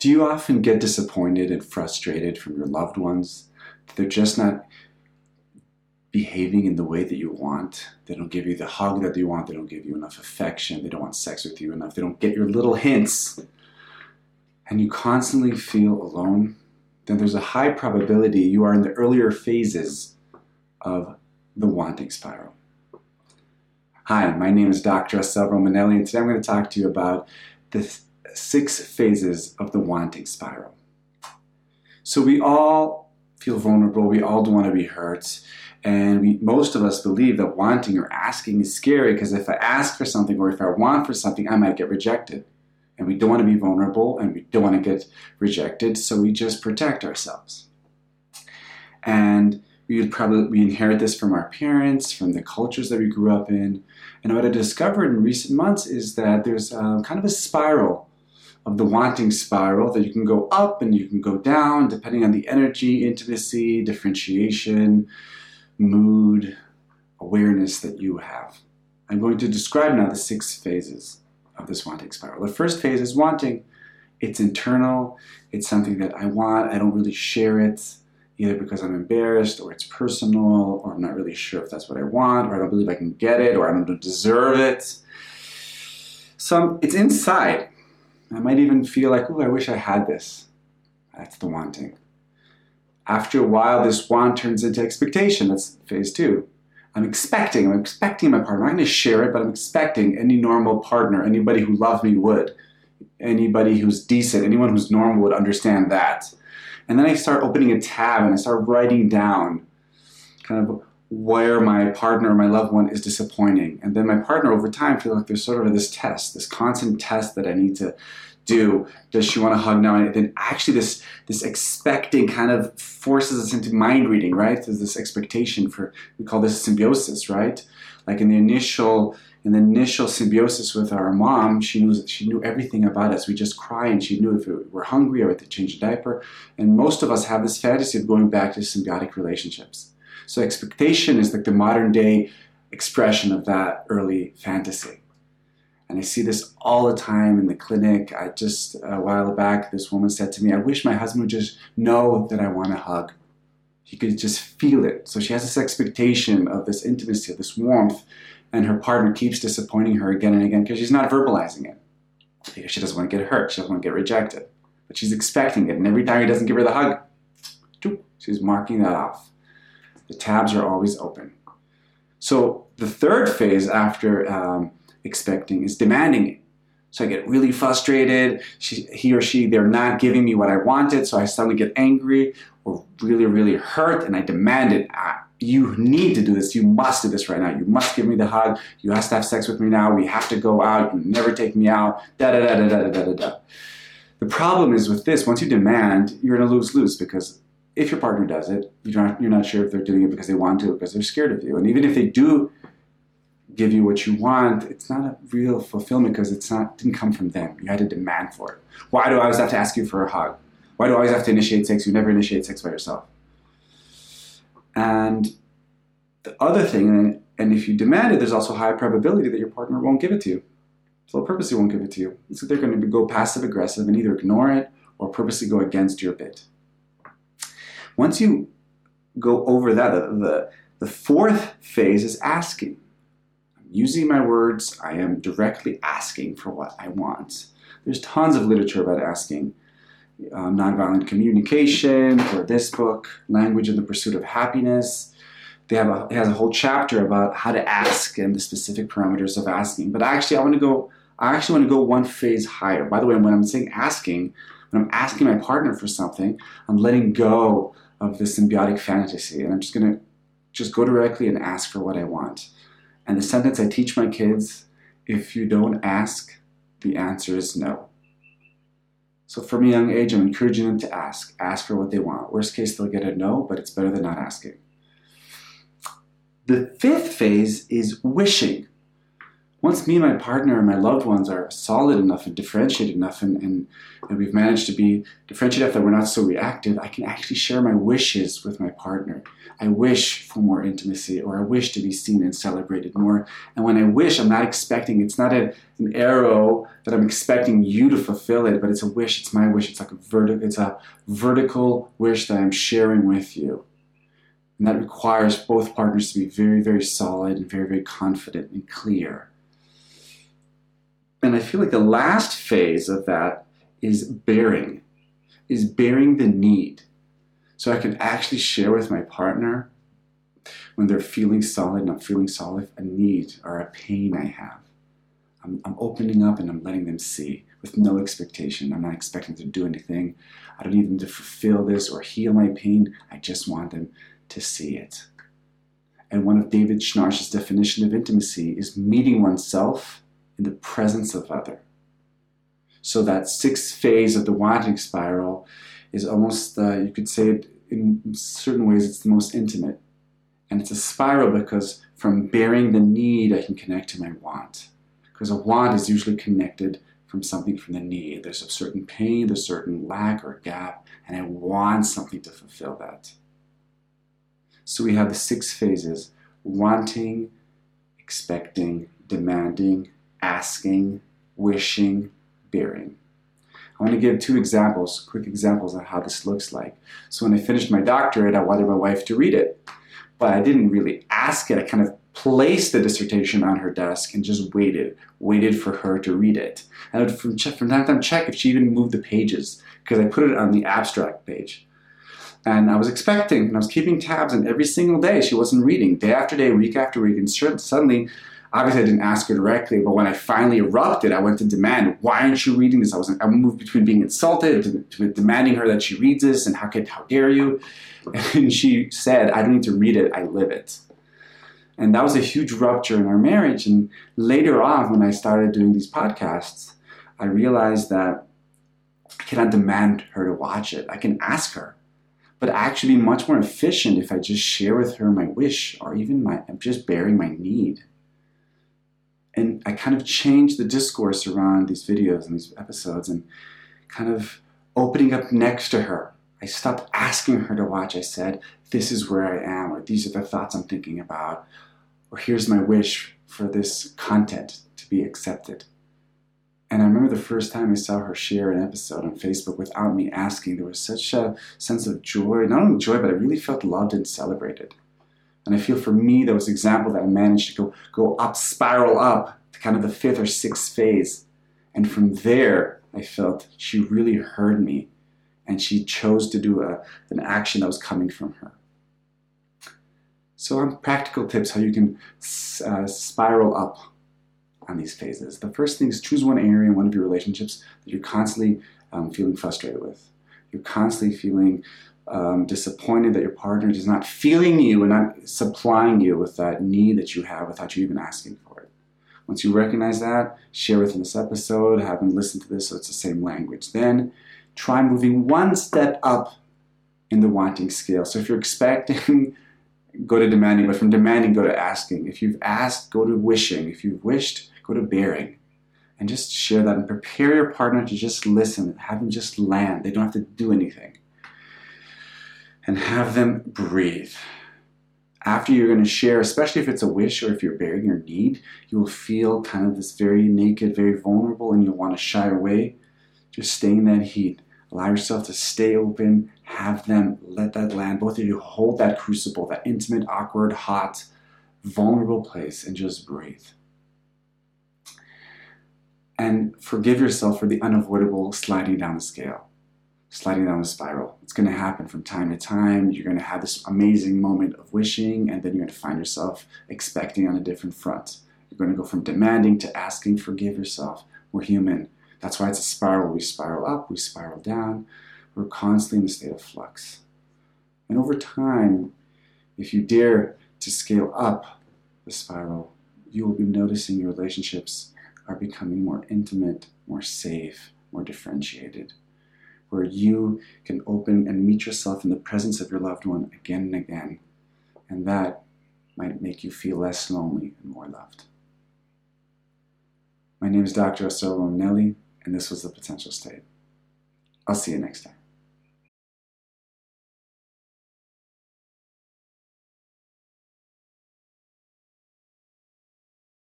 Do you often get disappointed and frustrated from your loved ones? They're just not behaving in the way that you want. They don't give you the hug that you want. They don't give you enough affection. They don't want sex with you enough. They don't get your little hints. And you constantly feel alone. Then there's a high probability you are in the earlier phases of the wanting spiral. Hi, my name is Dr. Assael Romanelli, and today I'm going to talk to you about the six phases of the wanting spiral. So we all feel vulnerable, we all don't want to be hurt, and we, most of us believe that wanting or asking is scary because if I ask for something or if I want for something, I might get rejected. And we don't want to be vulnerable and we don't want to get rejected, so we just protect ourselves. And we probably we inherit this from our parents, from the cultures that we grew up in. And what I discovered in recent months is that there's a, kind of a spiral of the wanting spiral that you can go up and you can go down depending on the energy, intimacy, differentiation, mood, awareness that you have. I'm going to describe now the six phases of this wanting spiral. The first phase is wanting. It's internal, it's something that I want, I don't really share it, either because I'm embarrassed or it's personal or I'm not really sure if that's what I want or I don't believe I can get it or I don't deserve it. So it's inside. I might even feel like, oh, I wish I had this. That's the wanting. After a while, this want turns into expectation. That's phase two. I'm expecting, I'm expecting my partner. I'm not going to share it, but I'm expecting any normal partner, anybody who loves me would. Anybody who's decent, anyone who's normal would understand that. And then I start opening a tab and I start writing down kind of where my partner, my loved one is disappointing. And then my partner over time feels like there's sort of this test, this constant test that I need to do? Does she want to hug now? And then actually this this expecting kind of forces us into mind reading, right? There's this expectation for we call this symbiosis, right? Like in the initial in the initial symbiosis with our mom, she knew she knew everything about us. We just cry and she knew if we were hungry or had to change a diaper. And most of us have this fantasy of going back to symbiotic relationships. So expectation is like the modern day expression of that early fantasy. And I see this all the time in the clinic. I just a while back, this woman said to me, I wish my husband would just know that I want a hug. He could just feel it. So she has this expectation of this intimacy, of this warmth, and her partner keeps disappointing her again and again because she's not verbalizing it. Because she doesn't want to get hurt, she doesn't want to get rejected. But she's expecting it, and every time he doesn't give her the hug, she's marking that off. The tabs are always open. So the third phase after um, expecting is demanding it. So I get really frustrated. She, he or she, they're not giving me what I wanted. So I suddenly get angry or really, really hurt and I demand it. Ah, you need to do this. You must do this right now. You must give me the hug. You have to have sex with me now. We have to go out. You never take me out. Da da da da da da da da. The problem is with this, once you demand, you're in a lose lose because if your partner does it, you're not, you're not sure if they're doing it because they want to or because they're scared of you. And even if they do give you what you want, it's not a real fulfillment because it's not didn't come from them. You had to demand for it. Why do I always have to ask you for a hug? Why do I always have to initiate sex? You never initiate sex by yourself. And the other thing, and if you demand it, there's also high probability that your partner won't give it to you. So purposely won't give it to you. So they're going to go passive aggressive and either ignore it or purposely go against your bid. Once you go over that, the, the, the fourth phase is asking I'm using my words, I am directly asking for what I want. There's tons of literature about asking. Um, nonviolent communication, or this book, Language and the Pursuit of Happiness. They have a, has a whole chapter about how to ask and the specific parameters of asking. But actually, I want to go. I actually want to go one phase higher. By the way, when I'm saying asking, when I'm asking my partner for something, I'm letting go of the symbiotic fantasy, and I'm just gonna just go directly and ask for what I want. And the sentence I teach my kids if you don't ask, the answer is no. So from a young age, I'm encouraging them to ask. Ask for what they want. Worst case, they'll get a no, but it's better than not asking. The fifth phase is wishing. Once me and my partner and my loved ones are solid enough and differentiated enough and, and, and we've managed to be differentiated enough that we're not so reactive, I can actually share my wishes with my partner. I wish for more intimacy or I wish to be seen and celebrated more. And when I wish, I'm not expecting, it's not a, an arrow that I'm expecting you to fulfill it, but it's a wish, it's my wish, it's like a vertical, it's a vertical wish that I'm sharing with you. And that requires both partners to be very, very solid and very, very confident and clear. And I feel like the last phase of that is baring, is baring the need. So I can actually share with my partner when they're feeling solid and I'm feeling solid, a need or a pain I have. I'm, I'm opening up and I'm letting them see with no expectation. I'm not expecting them to do anything. I don't need them to fulfill this or heal my pain. I just want them to see it. And one of David Schnarch's definition of intimacy is meeting oneself in the presence of other. So that sixth phase of the wanting spiral is almost, uh, you could say it in certain ways, it's the most intimate. And it's a spiral because from baring the need, I can connect to my want. Because a want is usually connected from something from the need. There's a certain pain, there's a certain lack or gap, and I want something to fulfill that. So we have the six phases wanting, expecting, demanding, asking, wishing, baring. I want to give two examples, quick examples of how this looks like. So when I finished my doctorate, I wanted my wife to read it, but I didn't really ask it. I kind of placed the dissertation on her desk and just waited, waited for her to read it. And I would from, from time to time check if she even moved the pages because I put it on the abstract page. And I was expecting, and I was keeping tabs, and every single day she wasn't reading, day after day, week after week, and suddenly obviously I didn't ask her directly, but when I finally erupted, I went to demand, why aren't you reading this? I was I moved between being insulted to, to, demanding her that she reads this and how could how dare you? And she said, I don't need to read it, I live it. And that was a huge rupture in our marriage. And later on, when I started doing these podcasts, I realized that I cannot demand her to watch it. I can ask her, but actually be much more efficient if I just share with her my wish or even my just baring my need and I kind of changed the discourse around these videos and these episodes and kind of opening up next to her. I stopped asking her to watch. I said, This is where I am, or these are the thoughts I'm thinking about, or here's my wish for this content to be accepted. And I remember the first time I saw her share an episode on Facebook without me asking, there was such a sense of joy, not only joy, but I really felt loved and celebrated. And I feel for me, that was an example that I managed to go, go up, spiral up to kind of the fifth or sixth phase. And from there, I felt she really heard me and she chose to do a, an action that was coming from her. So, on practical tips how you can uh, spiral up on these phases. The first thing is choose one area in one of your relationships that you're constantly um, feeling frustrated with. You're constantly feeling um, disappointed that your partner is not feeling you and not supplying you with that need that you have without you even asking for it. Once you recognize that, share within this episode, have them listen to this so it's the same language. Then try moving one step up in the wanting scale. So if you're expecting, go to demanding, but from demanding, go to asking. If you've asked, go to wishing. If you've wished, go to baring. And just share that and prepare your partner to just listen, have them just land. They don't have to do anything and have them breathe. After you're going to share, especially if it's a wish or if you're baring your need, you will feel kind of this very naked, very vulnerable, and you'll want to shy away. Just stay in that heat. Allow yourself to stay open, have them let that land. Both of you hold that crucible, that intimate, awkward, hot, vulnerable place, and just breathe. And forgive yourself for the unavoidable sliding down the scale sliding down a spiral. It's going to happen from time to time. You're going to have this amazing moment of wishing, and then you're going to find yourself expecting on a different front. You're going to go from demanding to asking, forgive yourself. We're human. That's why it's a spiral. We spiral up, we spiral down. We're constantly in a state of flux. And over time, if you dare to scale up the spiral, you will be noticing your relationships are becoming more intimate, more safe, more differentiated where you can open and meet yourself in the presence of your loved one again and again. And that might make you feel less lonely and more loved. My name is Dr. Assael Romanelli, and this was The Potential State. I'll see you next time.